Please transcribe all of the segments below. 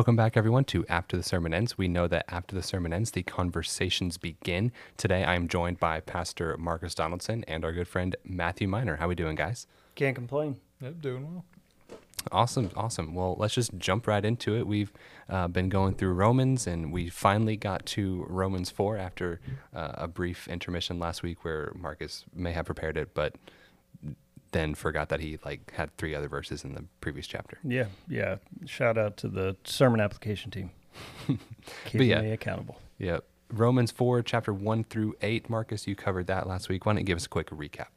Welcome back, everyone, to After the Sermon Ends. We know that after the sermon ends, the conversations begin. Today, I am joined by Pastor Marcus Donaldson and our good friend Matthew Miner. How are we doing, guys? Can't complain. Yep, doing well. Awesome, awesome. Well, let's just jump right into it. We've uh, been going through Romans, and we finally got to Romans 4 after uh, a brief intermission last week where Marcus may have prepared it, but then forgot that he like had three other verses in the previous chapter. Yeah, yeah. Shout out to the sermon application team. Keeping yeah. me accountable. Yeah. Romans 4, chapter 1 through 8. Marcus, you covered that last week. Why don't you give us a quick recap?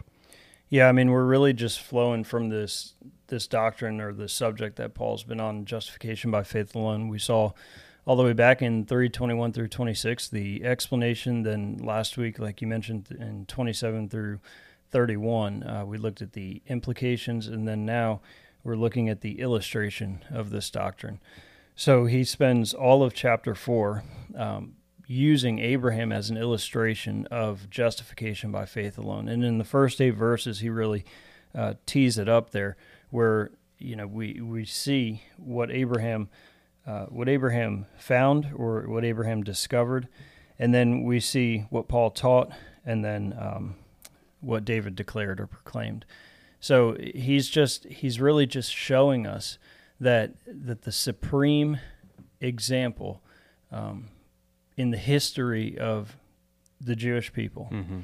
Yeah, I mean, we're really just flowing from this this doctrine or the subject that Paul's been on, justification by faith alone. We saw all the way back in 321 through 26 the explanation. Then last week, like you mentioned, in 27 through 31, uh, we looked at the implications, and then now we're looking at the illustration of this doctrine. So he spends all of chapter 4 um, using Abraham as an illustration of justification by faith alone. And in the first eight verses, he really uh, tees it up there, where you know we we see what Abraham uh, what Abraham found or what Abraham discovered, and then we see what Paul taught, and then um, what David declared or proclaimed. So he's just he's really just showing us that that the supreme example um, in the history of the Jewish people Mm-hmm.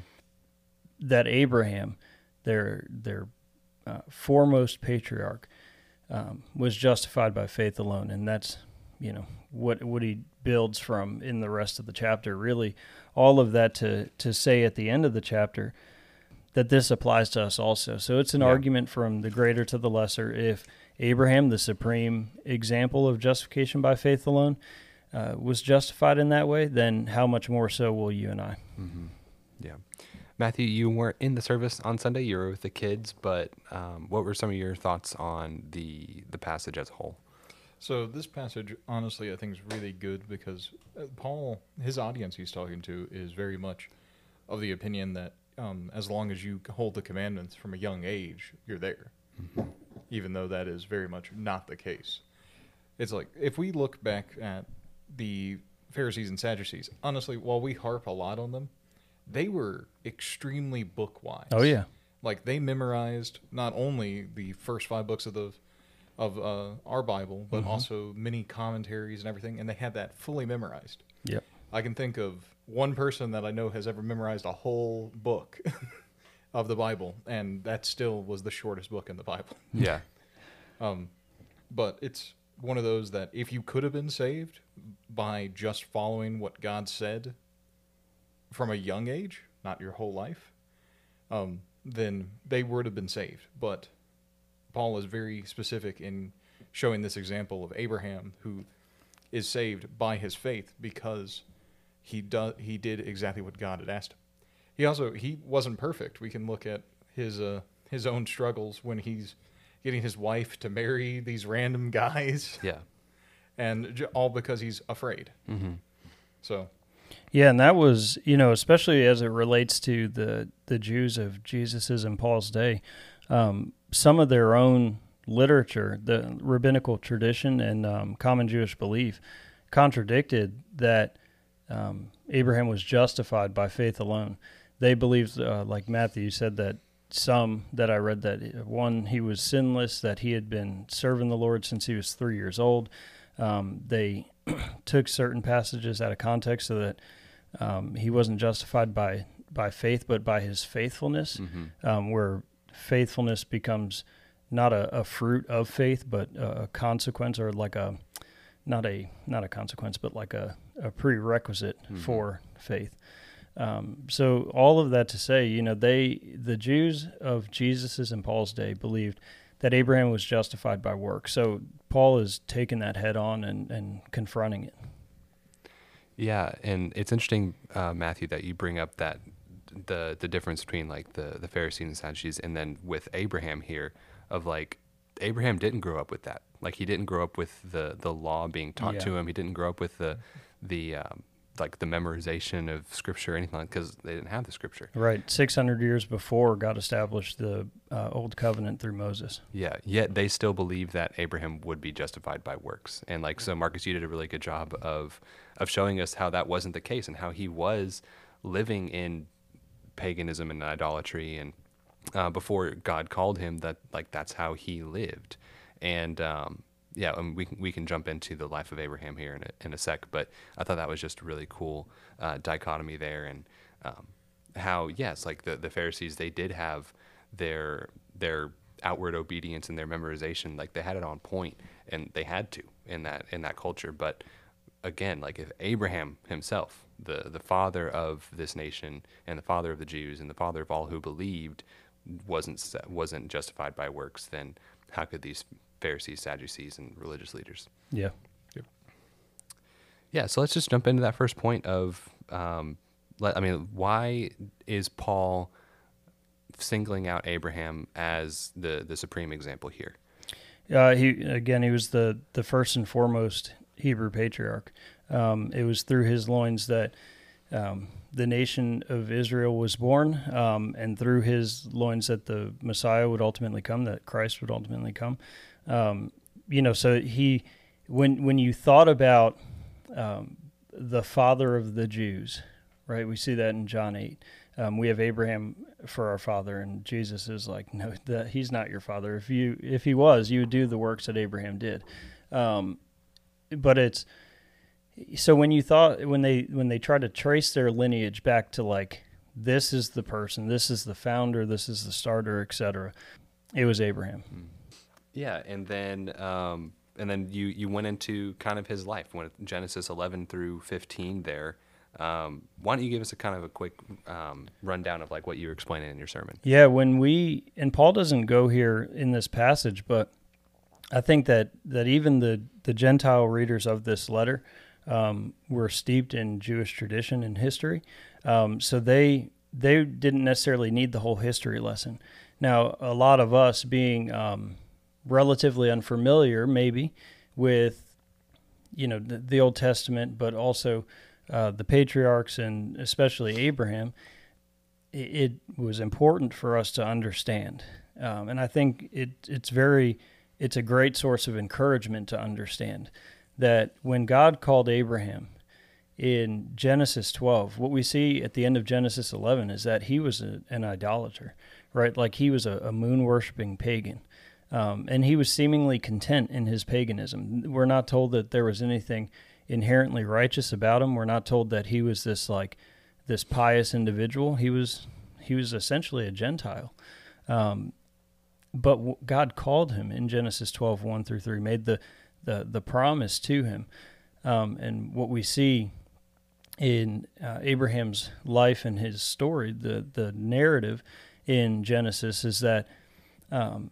that Abraham, their their uh, foremost patriarch, um, was justified by faith alone, and that's you know what what he builds from in the rest of the chapter. Really, all of that to to say at the end of the chapter that this applies to us also. So it's an Yeah. argument from the greater to the lesser. If Abraham, the supreme example of justification by faith alone, uh, was justified in that way, then how much more so will you and I? Mm-hmm. Yeah. Matthew, you weren't in the service on Sunday. You were with the kids, but um, what were some of your thoughts on the the passage as a whole? So this passage, honestly, I think is really good because uh, Paul, his audience he's talking to, is very much of the opinion that um, as long as you hold the commandments from a young age, you're there. Even though that is very much not the case. It's like if we look back at the Pharisees and Sadducees, honestly, while we harp a lot on them, they were extremely book wise. Oh yeah, like they memorized not only the first five books of the of uh, our Bible, but Mhm. also many commentaries and everything, and they had that fully memorized. Yep. I can think of one person that I know has ever memorized a whole book of the Bible, and that still was the shortest book in the Bible. Yeah. Um, but it's one of those that if you could have been saved by just following what God said from a young age, not your whole life, um, then they would have been saved. But Paul is very specific in showing this example of Abraham, who is saved by his faith because he do, he did exactly what God had asked him. He also he wasn't perfect. We can look at his uh, his own struggles when he's getting his wife to marry these random guys, Yeah. and j- all because he's afraid. Mm-hmm. So Yeah, and that was, you know, especially as it relates to the the Jews of Jesus's and Paul's day, um, some of their own literature, the rabbinical tradition and um, common Jewish belief, contradicted that um, Abraham was justified by faith alone. They believed, uh, like Matthew said, that some that I read that one he was sinless, that he had been serving the Lord since he was three years old. Um, they took certain passages out of context so that um, he wasn't justified by by faith, but by his faithfulness, Mm-hmm. um, where faithfulness becomes not a, a fruit of faith, but a, a consequence, or like a not a not a consequence, but like a, a prerequisite Mhm. for faith. Um, so all of that to say, you know, they the Jews of Jesus's and Paul's day believed that Abraham was justified by work. So Paul is taking that head on and, and confronting it. Yeah, and it's interesting, uh, Matthew, that you bring up that the the difference between like the the Pharisees and Sadducees, and then with Abraham here, of like Abraham didn't grow up with that. Like he didn't grow up with the the law being taught to him. He didn't grow up with the the um, like the memorization of scripture or anything like because they didn't have the scripture. Right, six hundred years before God established the uh, old covenant through Moses. Yeah, yet they still believe that Abraham would be justified by works. And like so Marcus you did a really good job of of showing us how that wasn't the case and how he was living in paganism and idolatry and uh, before God called him that like that's how he lived. And um, yeah, and we can, we can jump into the life of Abraham here in a, in a sec, but I thought that was just a really cool uh, dichotomy there and um, how yes, like the, the Pharisees they did have their their outward obedience and their memorization like they had it on point and they had to in that in that culture. But again like if abraham himself the the father of this nation and the father of the jews and the father of all who believed wasn't wasn't justified by works then how could these pharisees sadducees and religious leaders Yeah. yeah so let's just jump into that first point of um, let, i mean why is paul singling out Abraham as the the supreme example here. Uh, he again, he was the the first and foremost Hebrew patriarch. Um, it was through his loins that um, the nation of Israel was born, um, and through his loins that the Messiah would ultimately come, that Christ would ultimately come. Um, you know, so he, when when you thought about um, the father of the Jews, right? We see that in John eight. Um, we have Abraham for our father, and Jesus is like, no, that he's not your father. If you if he was, you would do the works that Abraham did. Um, but it's so when you thought when they when they try to trace their lineage back to like this is the person, this is the founder, this is the starter, etc. It was Abraham. Yeah, and then um, and then you you went into kind of his life when Genesis 11 through 15 there. Um, why don't you give us a kind of a quick um, rundown of like what you were explaining in your sermon? Yeah, when we and Paul doesn't go here in this passage, but I think that that even the the Gentile readers of this letter um, were steeped in Jewish tradition and history, um, so they they didn't necessarily need the whole history lesson. Now, a lot of us being um, relatively unfamiliar, maybe with you know the, the Old Testament, but also uh, the patriarchs and especially Abraham, it, it, was important for us to understand. Um, and I think it, it's very, it's a great source of encouragement to understand that when God called Abraham in Genesis 12, what we see at the end of Genesis 11 is that he was a, an idolater, right? Like he was a, a moon worshiping pagan. Um, and he was seemingly content in his paganism. We're not told that there was anything inherently righteous about him. We're not told that he was this like this pious individual. He was he was essentially a Gentile. Um, but w- God called him in Genesis 12, 1 through 3, made the, the, the promise to him. Um, and what we see in uh, Abraham's life and his story, the, the narrative in Genesis is that um,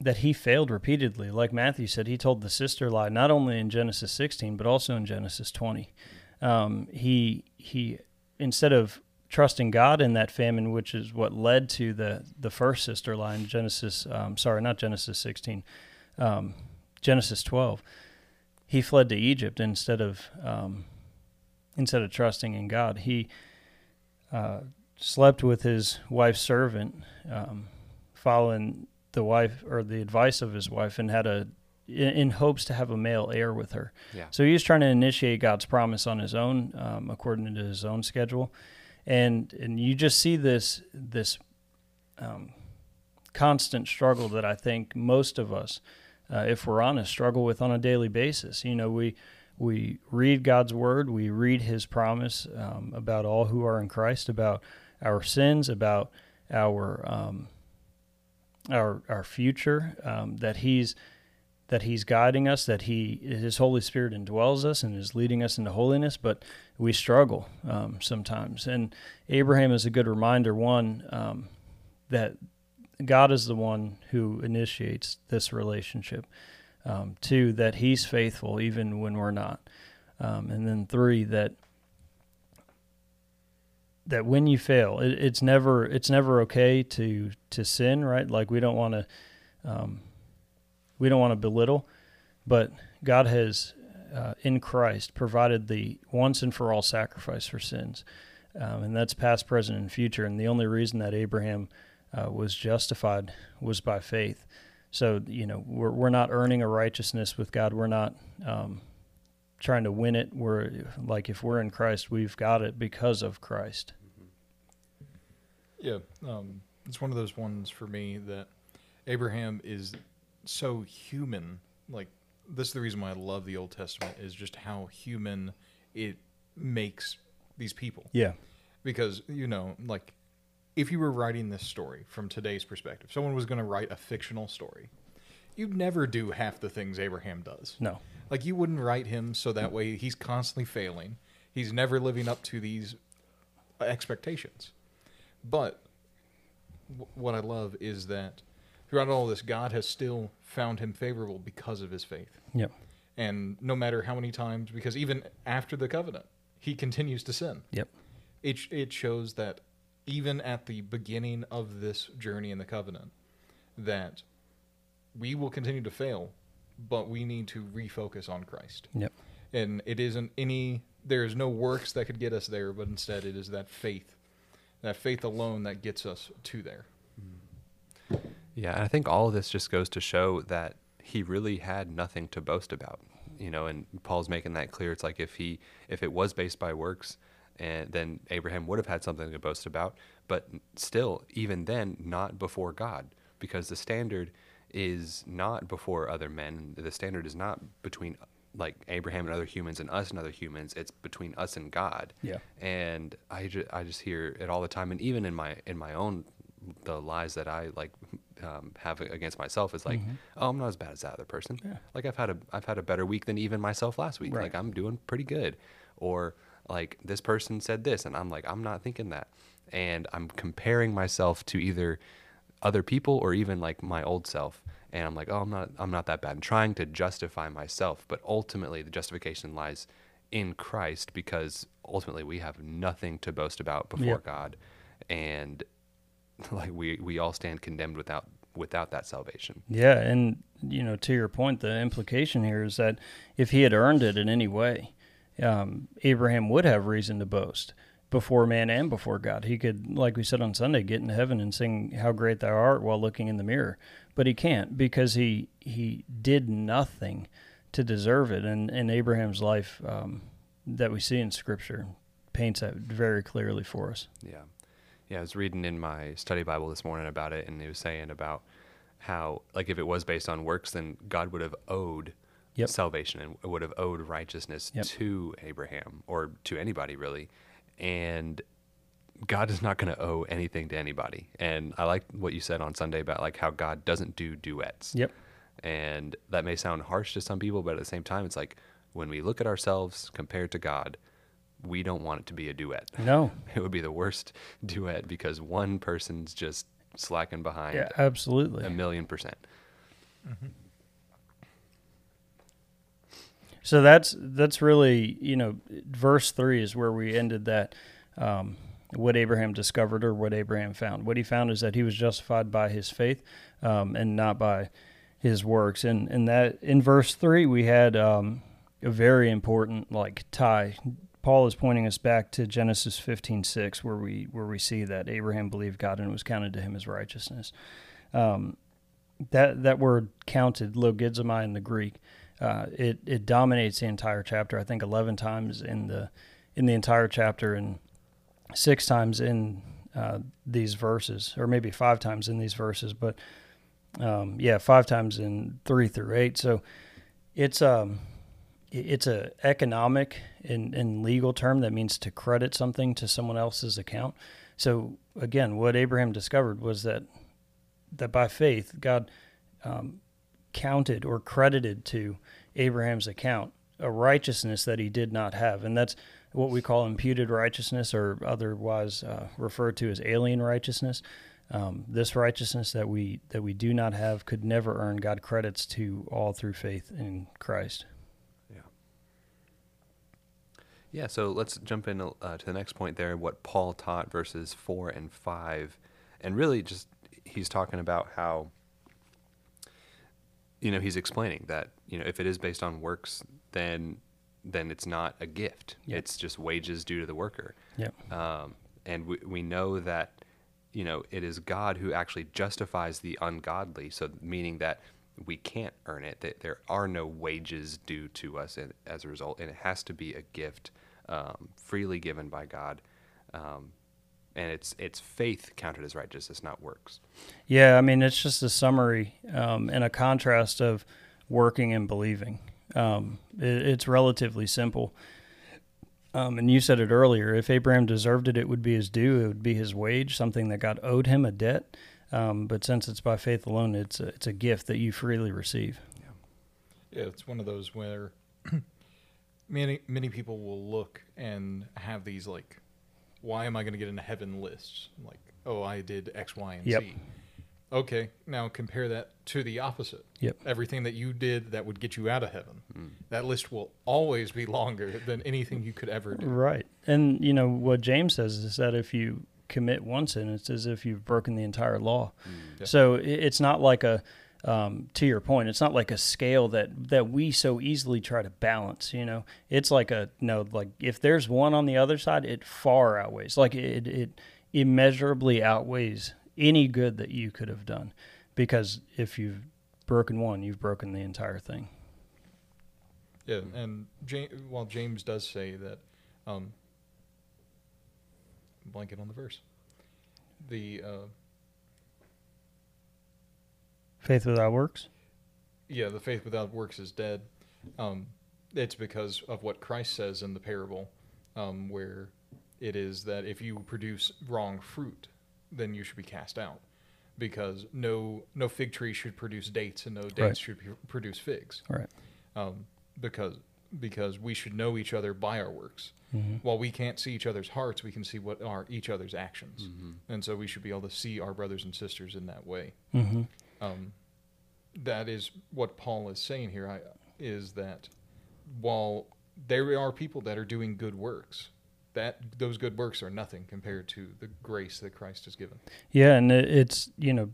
that he failed repeatedly. Like Matthew said, he told the sister lie not only in Genesis 16 but also in Genesis 20. Um, he he instead of trusting God in that famine, which is what led to the the first sister lie in Genesis. Um, sorry, not Genesis 16, um, Genesis 12. He fled to Egypt instead of um, instead of trusting in God. He uh, slept with his wife's servant, um, following the wife or the advice of his wife and had a in, in hopes to have a male heir with her. Yeah. So he was trying to initiate God's promise on his own, um, according to his own schedule, and and you just see this this um, constant struggle that I think most of us, uh, if we're honest, struggle with on a daily basis. You know, we we read God's word, we read His promise um, about all who are in Christ, about our sins, about our um, our our future, um, that He's that He's guiding us, that He His Holy Spirit indwells us and is leading us into holiness. But we struggle um, sometimes, and Abraham is a good reminder. One um, that God is the one who initiates this relationship. Um, two, that He's faithful even when we're not, um, and then three, that that when you fail, it, it's never it's never okay to to sin, right? Like we don't want to um, we don't want to belittle, but God has uh, in Christ provided the once and for all sacrifice for sins. Um, and that's past, present, and future. And the only reason that Abraham uh, was justified was by faith. So, you know, we're, we're not earning a righteousness with God. We're not um, trying to win it. We're like, if we're in Christ, we've got it because of Christ. Yeah, um, it's one of those ones for me that Abraham is so human. Like this is the reason why I love the Old Testament is just how human it makes these people. Yeah. Because you know, like if you were writing this story from today's perspective, someone was going to write a fictional story. You'd never do half the things Abraham does. No. Like you wouldn't write him so that way he's constantly failing. He's never living up to these expectations. But w- what I love is that throughout all this, God has still found him favorable because of his faith. Yep. And no matter how many times, because even after the covenant, he continues to sin. Yep. It, it shows that even at the beginning of this journey in the covenant, that we will continue to fail, but we need to refocus on Christ. Yep. And it isn't any, there is no works that could get us there, but instead it is that faith, that faith alone that gets us to there. Mm. Yeah, and I think all of this just goes to show that he really had nothing to boast about. You know, and Paul's making that clear. It's like if he if it was based by works, and then Abraham would have had something to boast about, but still, even then, not before God, because the standard is not before other men. The standard is not between like Abraham and other humans and us and other humans. It's between us and God. Yeah. And I just I just hear it all the time, and even in my in my own the lies that I like um, have against myself is like, oh, I'm not as bad as that other person. Mm-hmm. Yeah. Like I've had a I've had a better week than even myself last week. Right. Like I'm doing pretty good. Or like this person said this, and I'm like I'm not thinking that, and I'm comparing myself to either other people or even like my old self and i'm like oh i'm not i'm not that bad and trying to justify myself but ultimately the justification lies in christ because ultimately we have nothing to boast about before Yep. god and like we we all stand condemned without without that salvation Yeah, and you know, to your point, the implication here is that if he had earned it in any way, um, Abraham would have reason to boast before man and before God. He could, like we said on Sunday, get in heaven and sing "How Great Thou Art" while looking in the mirror, but he can't because he he did nothing to deserve it. And in Abraham's life um, that we see in Scripture paints that very clearly for us. Yeah. Yeah, I was reading in my study Bible this morning about it, and it was saying about how, like, if it was based on works, then God would have owed Yep. salvation and would have owed righteousness Yep. to Abraham or to anybody, really. And God is not going to owe anything to anybody. And I like what you said on Sunday about, like, how God doesn't do duets. Yep. And that may sound harsh to some people, but at the same time, it's like when we look at ourselves compared to God, we don't want it to be a duet. No. It would be the worst duet because one person's just slacking behind Yeah, absolutely. a million percent. Mm-hmm. So that's that's really you know verse three is where we ended that um, what Abraham discovered or what Abraham found. What he found is that he was justified by his faith um, and not by his works. And and that in verse three we had um, a very important like tie. Paul is pointing us back to Genesis fifteen six where we where we see that Abraham believed God and it was counted to him as righteousness. Um, that that word counted logizomai in the Greek uh, it it dominates the entire chapter. I think eleven times in the in the entire chapter and six times in uh, these verses, or maybe five times in these verses. But um, yeah, five times in three through eight. So it's um it's a economic and, and legal term that means to credit something to someone else's account. So again, what Abraham discovered was that that by faith God um, counted or credited to Abraham's account a righteousness that he did not have, and that's what we call imputed righteousness, or otherwise uh, referred to as alien righteousness. Um, this righteousness that we that we do not have could never earn God credits to all through faith in Christ. Yeah. Yeah. So let's jump in uh, to the next point there. What Paul taught, verses four and five, and really just he's talking about how you know he's explaining that you know if it is based on works, then then it's not a gift. Yep. It's just wages due to the worker. Yep. Um, and we, we know that you know it is God who actually justifies the ungodly. So meaning that we can't earn it. That there are no wages due to us and, as a result, and it has to be a gift um, freely given by God. Um, and it's it's faith counted as righteousness, not works. Yeah, I mean, it's just a summary um, and a contrast of working and believing. Um, it, it's relatively simple. Um, and you said it earlier if Abraham deserved it, it would be his due, it would be his wage, something that God owed him, a debt. Um, but since it's by faith alone, it's a, it's a gift that you freely receive. Yeah, it's one of those where many many people will look and have these like, why am I going to get into heaven lists? Like, oh, I did X, Y, and Yep. Z. Okay, now compare that to the opposite. Yep. Everything that you did that would get you out of heaven. Hmm. That list will always be longer than anything you could ever do. Right. And, you know, what James says is that if you commit one sin, it's as if you've broken the entire law. Hmm. Yeah. So it's not like a, um, to your point, it's not like a scale that, that we so easily try to balance, you know, it's like a, no, like if there's one on the other side, it far outweighs, like it, it immeasurably outweighs any good that you could have done. Because if you've broken one, you've broken the entire thing. Yeah, and James, while James does say that, um, blanket on the verse, the uh, Faith without works? yeah, the faith without works is dead. Um, it's because of what Christ says in the parable, um, where it is that if you produce wrong fruit, then you should be cast out, because no no fig tree should produce dates, and no dates Right. should p- produce figs. Right. um, because because we should know each other by our works. Mm-hmm. While we can't see each other's hearts, we can see what are each other's actions, and so we should be able to see our brothers and sisters in that way. Mm-hmm. Um, that is what Paul is saying here. I, is that while there are people that are doing good works, that those good works are nothing compared to the grace that Christ has given. Yeah, and it, it's you know,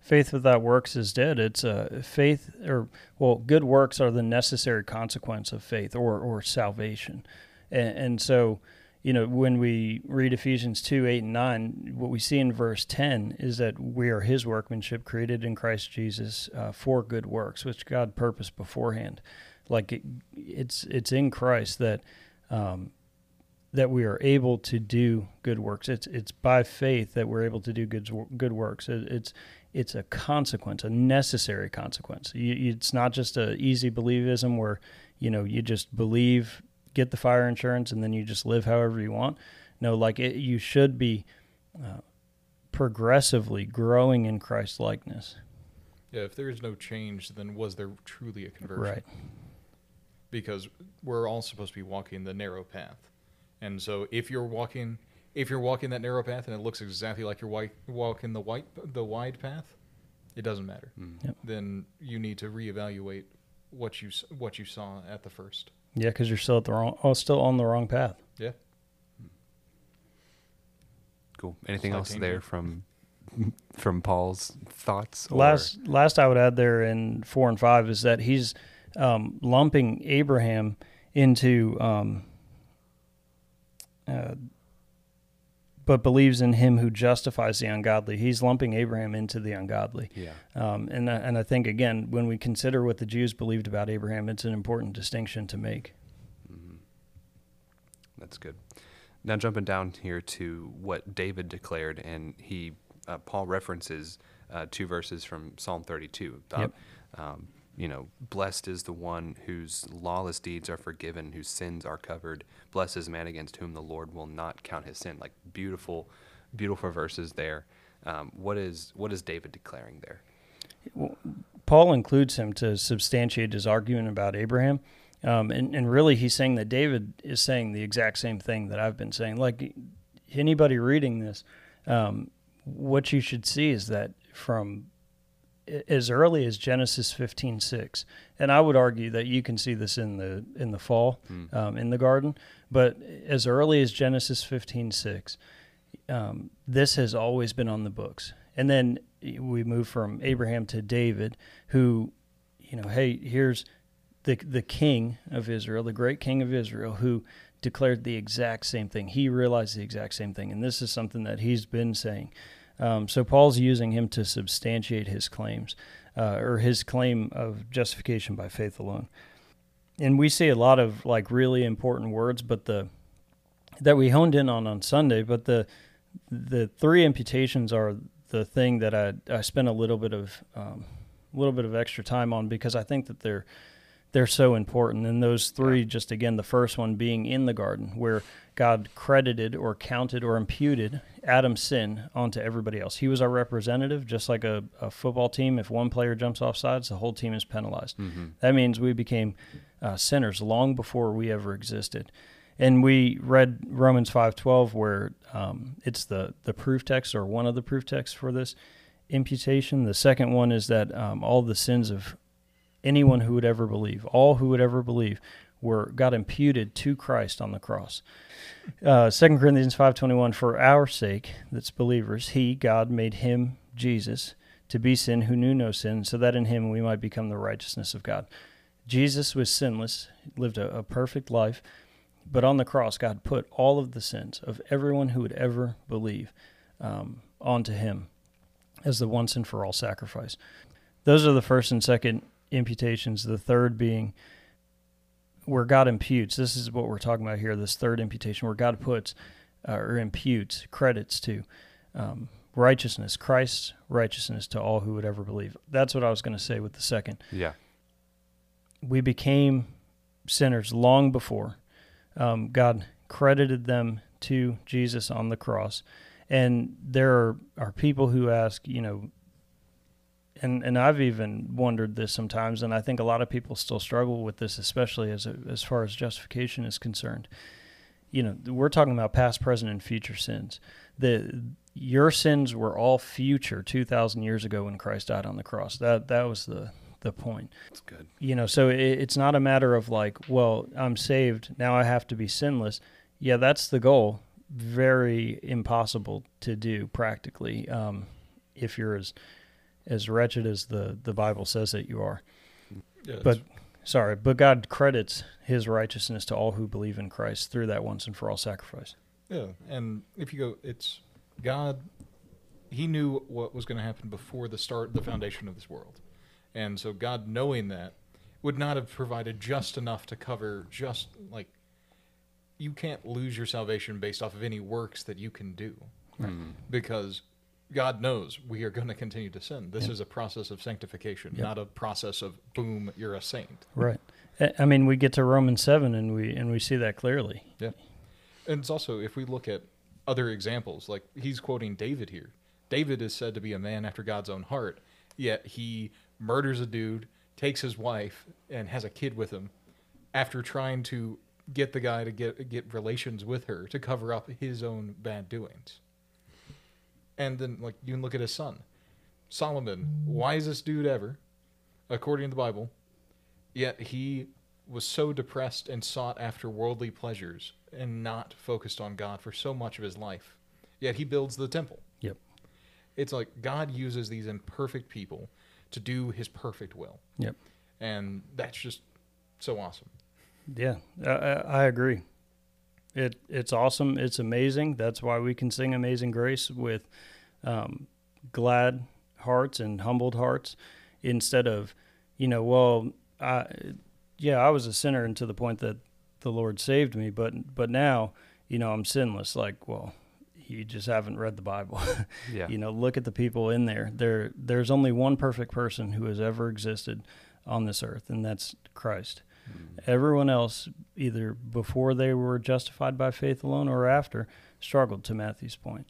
faith without works is dead. It's uh, faith or well, good works are the necessary consequence of faith or or salvation, and, and so you know when we read Ephesians two eight and nine, what we see in verse ten is that we are His workmanship, created in Christ Jesus uh, for good works, which God purposed beforehand. Like it, it's it's in Christ that. Um, that we are able to do good works. It's it's by faith that we're able to do good good works. It, it's it's a consequence, a necessary consequence. You- it's not just a easy believism where you know you just believe, get the fire insurance, and then you just live however you want. No, like it, you should be uh, progressively growing in Christ likeness. Yeah, if there is no change, then was there truly a conversion? Right. because we're all supposed to be walking the narrow path. And so if you're walking if you're walking that narrow path and it looks exactly like you're white, walking the white the wide path, it doesn't matter. Yep. Then you need to reevaluate what you what you saw at the first. Yeah, because you're still at the wrong, oh, still on the wrong path. Yeah. Cool. Anything else tangent. there from from Paul's thoughts? or- Last last I would add there in four and five is that he's um, lumping Abraham into, um, uh, but believes in him who justifies the ungodly. He's lumping Abraham into the ungodly, yeah. um, and I- and I think again when we consider what the Jews believed about Abraham, it's an important distinction to make. That's good. Now jumping down here to what David declared, and he uh, Paul references uh, two verses from Psalm 32 about, Yep. um, you know, blessed is the one whose lawless deeds are forgiven, whose sins are covered. Blessed is man against whom the Lord will not count his sin. Like beautiful, beautiful verses there. Um, what is what is David declaring there? Paul includes him to substantiate his argument about Abraham. Um, and, and really, he's saying that David is saying the exact same thing that I've been saying. Like anybody reading this, um, what you should see is that from as early as Genesis 15:6, and I would argue that you can see this in the in the fall um, in the garden, but as early as Genesis 15:6, um, this has always been on the books. And then we move from Abraham to David, who, you know, hey, here's the the king of Israel, the great king of Israel, who declared the exact same thing. He realized the exact same thing, and this is something that he's been saying. Um, so Paul's using him to substantiate his claims, uh, or his claim of justification by faith alone. And we see a lot of like really important words, but the that we honed in on on Sunday. But the the three imputations are the thing that I I spent a little bit of um, a little bit of extra time on because I think that they're they're so important. And those three, just again, the first one being in the garden, where God credited or counted or imputed Adam's sin onto everybody else. He was our representative, just like a, a football team. If one player jumps off sides, the whole team is penalized. Mm-hmm. That means we became uh, sinners long before we ever existed. And we read Romans five twelve, where um, it's the the proof text or one of the proof texts for this imputation. The second one is that um, all the sins of anyone who would ever believe, all who would ever believe, were got imputed to Christ on the cross. Uh, Corinthians 5.21, For our sake, that's believers, he, God, made him, Jesus, to be sin who knew no sin, so that in him we might become the righteousness of God. Jesus was sinless, lived a, a perfect life, but on the cross, God put all of the sins of everyone who would ever believe um, onto him as the once and for all sacrifice. Those are the first and second imputations, the third being where God imputes. This is what we're talking about here, this third imputation, where God puts uh, or imputes credits to um, righteousness, Christ's righteousness to all who would ever believe. That's what I was going to say with the second. Yeah. We became sinners long before. Um, God credited them to Jesus on the cross. And there are, are people who ask, you know, and and I've even wondered this sometimes, and I think a lot of people still struggle with this, especially as a, as far as justification is concerned. You know, we're talking about past, present, and future sins. The your sins were all future two thousand years ago when Christ died on the cross. That that was the the point. That's good. You know, so it, it's not a matter of like, well, I'm saved now, I have to be sinless. Yeah, that's the goal. Very impossible to do practically um, if you're as as wretched as the, the Bible says that you are. Yeah, but sorry, but God credits his righteousness to all who believe in Christ through that once and for all sacrifice. Yeah, and if you go, it's God. He knew what was going to happen before the start, the foundation of this world, and so God, knowing that, would not have provided just enough to cover just like. You can't lose your salvation based off of any works that you can do, Mm-hmm. because God knows we are going to continue to sin. This Yeah. is a process of sanctification, Yeah. not a process of boom, you're a saint. Right. I- I mean, we get to Romans seven and we and we see that clearly. Yeah. And it's also, if we look at other examples, like he's quoting David here. David is said to be a man after God's own heart, yet he murders a dude, takes his wife, and has a kid with him after trying to get the guy to get get relations with her to cover up his own bad doings. And then like you can look at his son. Solomon, wisest dude ever, according to the Bible, yet he was so depressed and sought after worldly pleasures and not focused on God for so much of his life. Yet he builds the temple. Yep. It's like God uses these imperfect people to do his perfect will. Yep. And that's just so awesome. Yeah, I, I I agree. It it's awesome. It's amazing. That's why we can sing "Amazing Grace" with um, glad hearts and humbled hearts, instead of, you know, well, I, yeah, I was a sinner, and to the point that the Lord saved me, but but now, you know, I'm sinless. Like, well, you just haven't read the Bible. Yeah. you know, look at the people in there. There, there's only one perfect person who has ever existed on this earth, and that's Christ. Everyone else, either before they were justified by faith alone or after, struggled. To Matthew's point,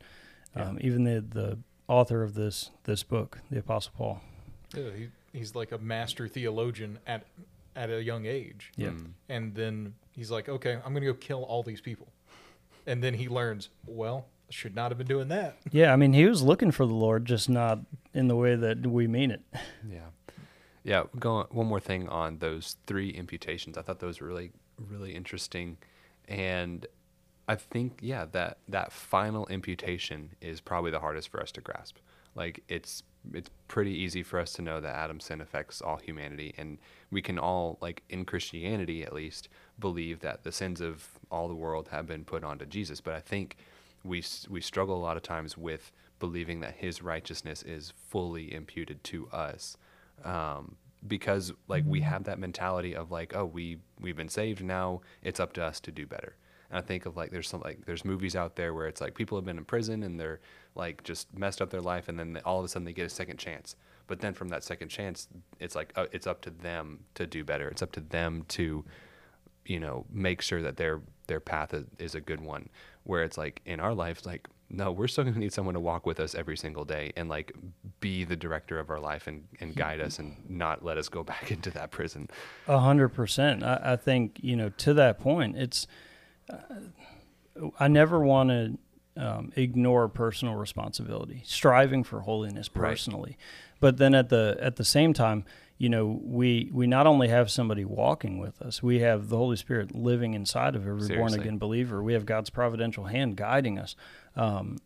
Yeah. um, even the the author of this this book, the Apostle Paul. Yeah, he, he's like a master theologian at at a young age. Yeah. Mm. And then he's like, okay, I'm going to go kill all these people. And then he learns, well, should not have been doing that. Yeah, I mean, he was looking for the Lord, just not in the way that we mean it. Yeah. Yeah. Go one more thing on those three imputations. I thought those were really, really interesting. And I think, yeah, that, that final imputation is probably the hardest for us to grasp. Like it's it's pretty easy for us to know that Adam's sin affects all humanity, and we can all, like in Christianity at least, believe that the sins of all the world have been put onto Jesus. But I think we we struggle a lot of times with believing that His righteousness is fully imputed to us, um, because like we have that mentality of like, oh, we we've been saved now, it's up to us to do better. And I think of like there's some like there's movies out there where it's like people have been in prison and they're like just messed up their life and then they, all of a sudden they get a second chance. But then from that second chance, it's like uh, it's up to them to do better. It's up to them to you know make sure that their their path is, is a good one. Where it's like in our life, like no, we're still gonna need someone to walk with us every single day and like be the director of our life and, and guide us and not let us go back into that prison. A hundred percent. I think you know to that point, it's. I never want to um, ignore personal responsibility, striving for holiness Right. personally, but then at the at the same time, you know, we we not only have somebody walking with us, we have the Holy Spirit living inside of every born again believer. We have God's providential hand guiding us, um,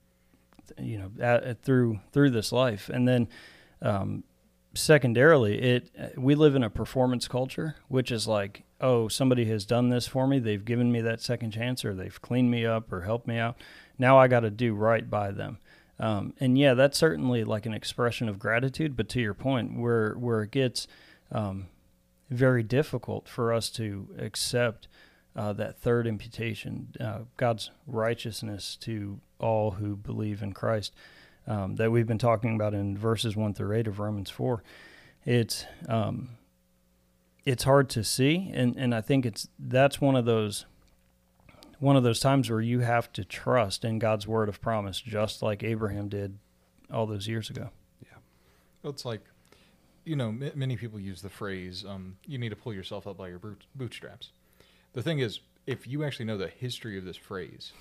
you know, at, at- through through this life, and then. Um, secondarily it we live in a performance culture which is like oh somebody has done this for me. They've given me that second chance or they've cleaned me up or helped me out. Now i got to do right by them. Um, and yeah that's certainly like an expression of gratitude but to your point where where it gets um, very difficult for us to accept uh, that third imputation uh, god's righteousness to all who believe in christ um, that we've been talking about in verses one through eight of Romans four. It's um, it's hard to see, and, and I think it's that's one of those one of those times where you have to trust in God's word of promise, just like Abraham did all those years ago. Well, It's like, you know, m- many people use the phrase, um, you need to pull yourself up by your boot- bootstraps. The thing is, if you actually know the history of this phrase,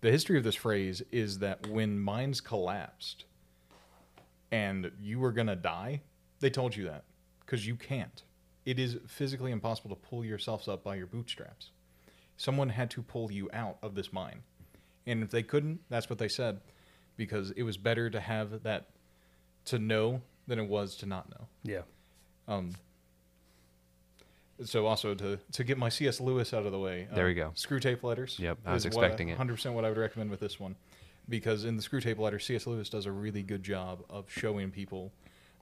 the history of this phrase is that when mines collapsed and you were going to die, they told you that because you can't. It is physically impossible to pull yourselves up by your bootstraps. Someone had to pull you out of this mine. And if they couldn't, that's what they said because it was better to have that to know than it was to not know. Yeah. Um, so also to to get my C.S. Lewis out of the way. There uh, we go. Screwtape letters. Yep, I was expecting it. 100% what I would recommend with this one, because in the Screwtape letter, C.S. Lewis does a really good job of showing people,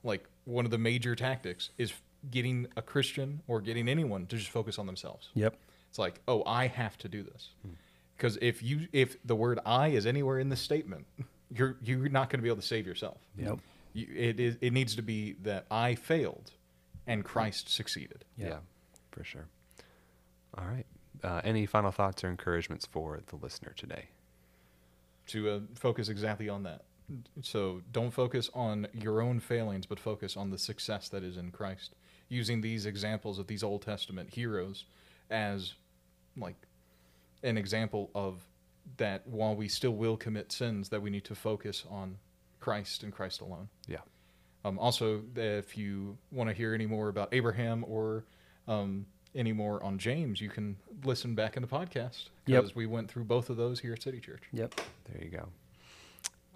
like one of the major tactics is getting a Christian or getting anyone to just focus on themselves. Yep. It's like, oh, I have to do this, Hmm. because if you if the word "I" is anywhere in the statement, you're you're not going to be able to save yourself. Yep. You, it is it needs to be that I failed, and Christ succeeded. Yeah. yeah for sure. All right. Uh, any final thoughts or encouragements for the listener today? To uh, focus exactly on that. So don't focus on your own failings, but focus on the success that is in Christ. Using these examples of these Old Testament heroes as like an example of that while we still will commit sins, that we need to focus on Christ and Christ alone. Yeah. Um, also, if you want to hear any more about Abraham or um, any more on James, you can listen back in the podcast Yep. because we went through both of those here at City Church. Yep. There you go.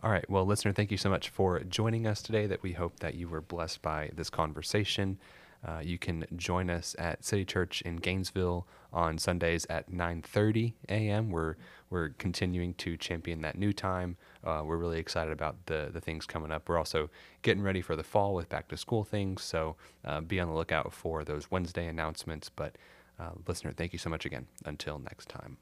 All right. Well, listener, thank you so much for joining us today. That we hope that you were blessed by this conversation. Uh, you can join us at City Church in Gainesville on Sundays at 9:30 a.m. We're we're continuing to champion that new time. Uh, we're really excited about the the things coming up. We're also getting ready for the fall with back to school things. So uh, be on the lookout for those Wednesday announcements. But uh, listener, thank you so much again. Until next time.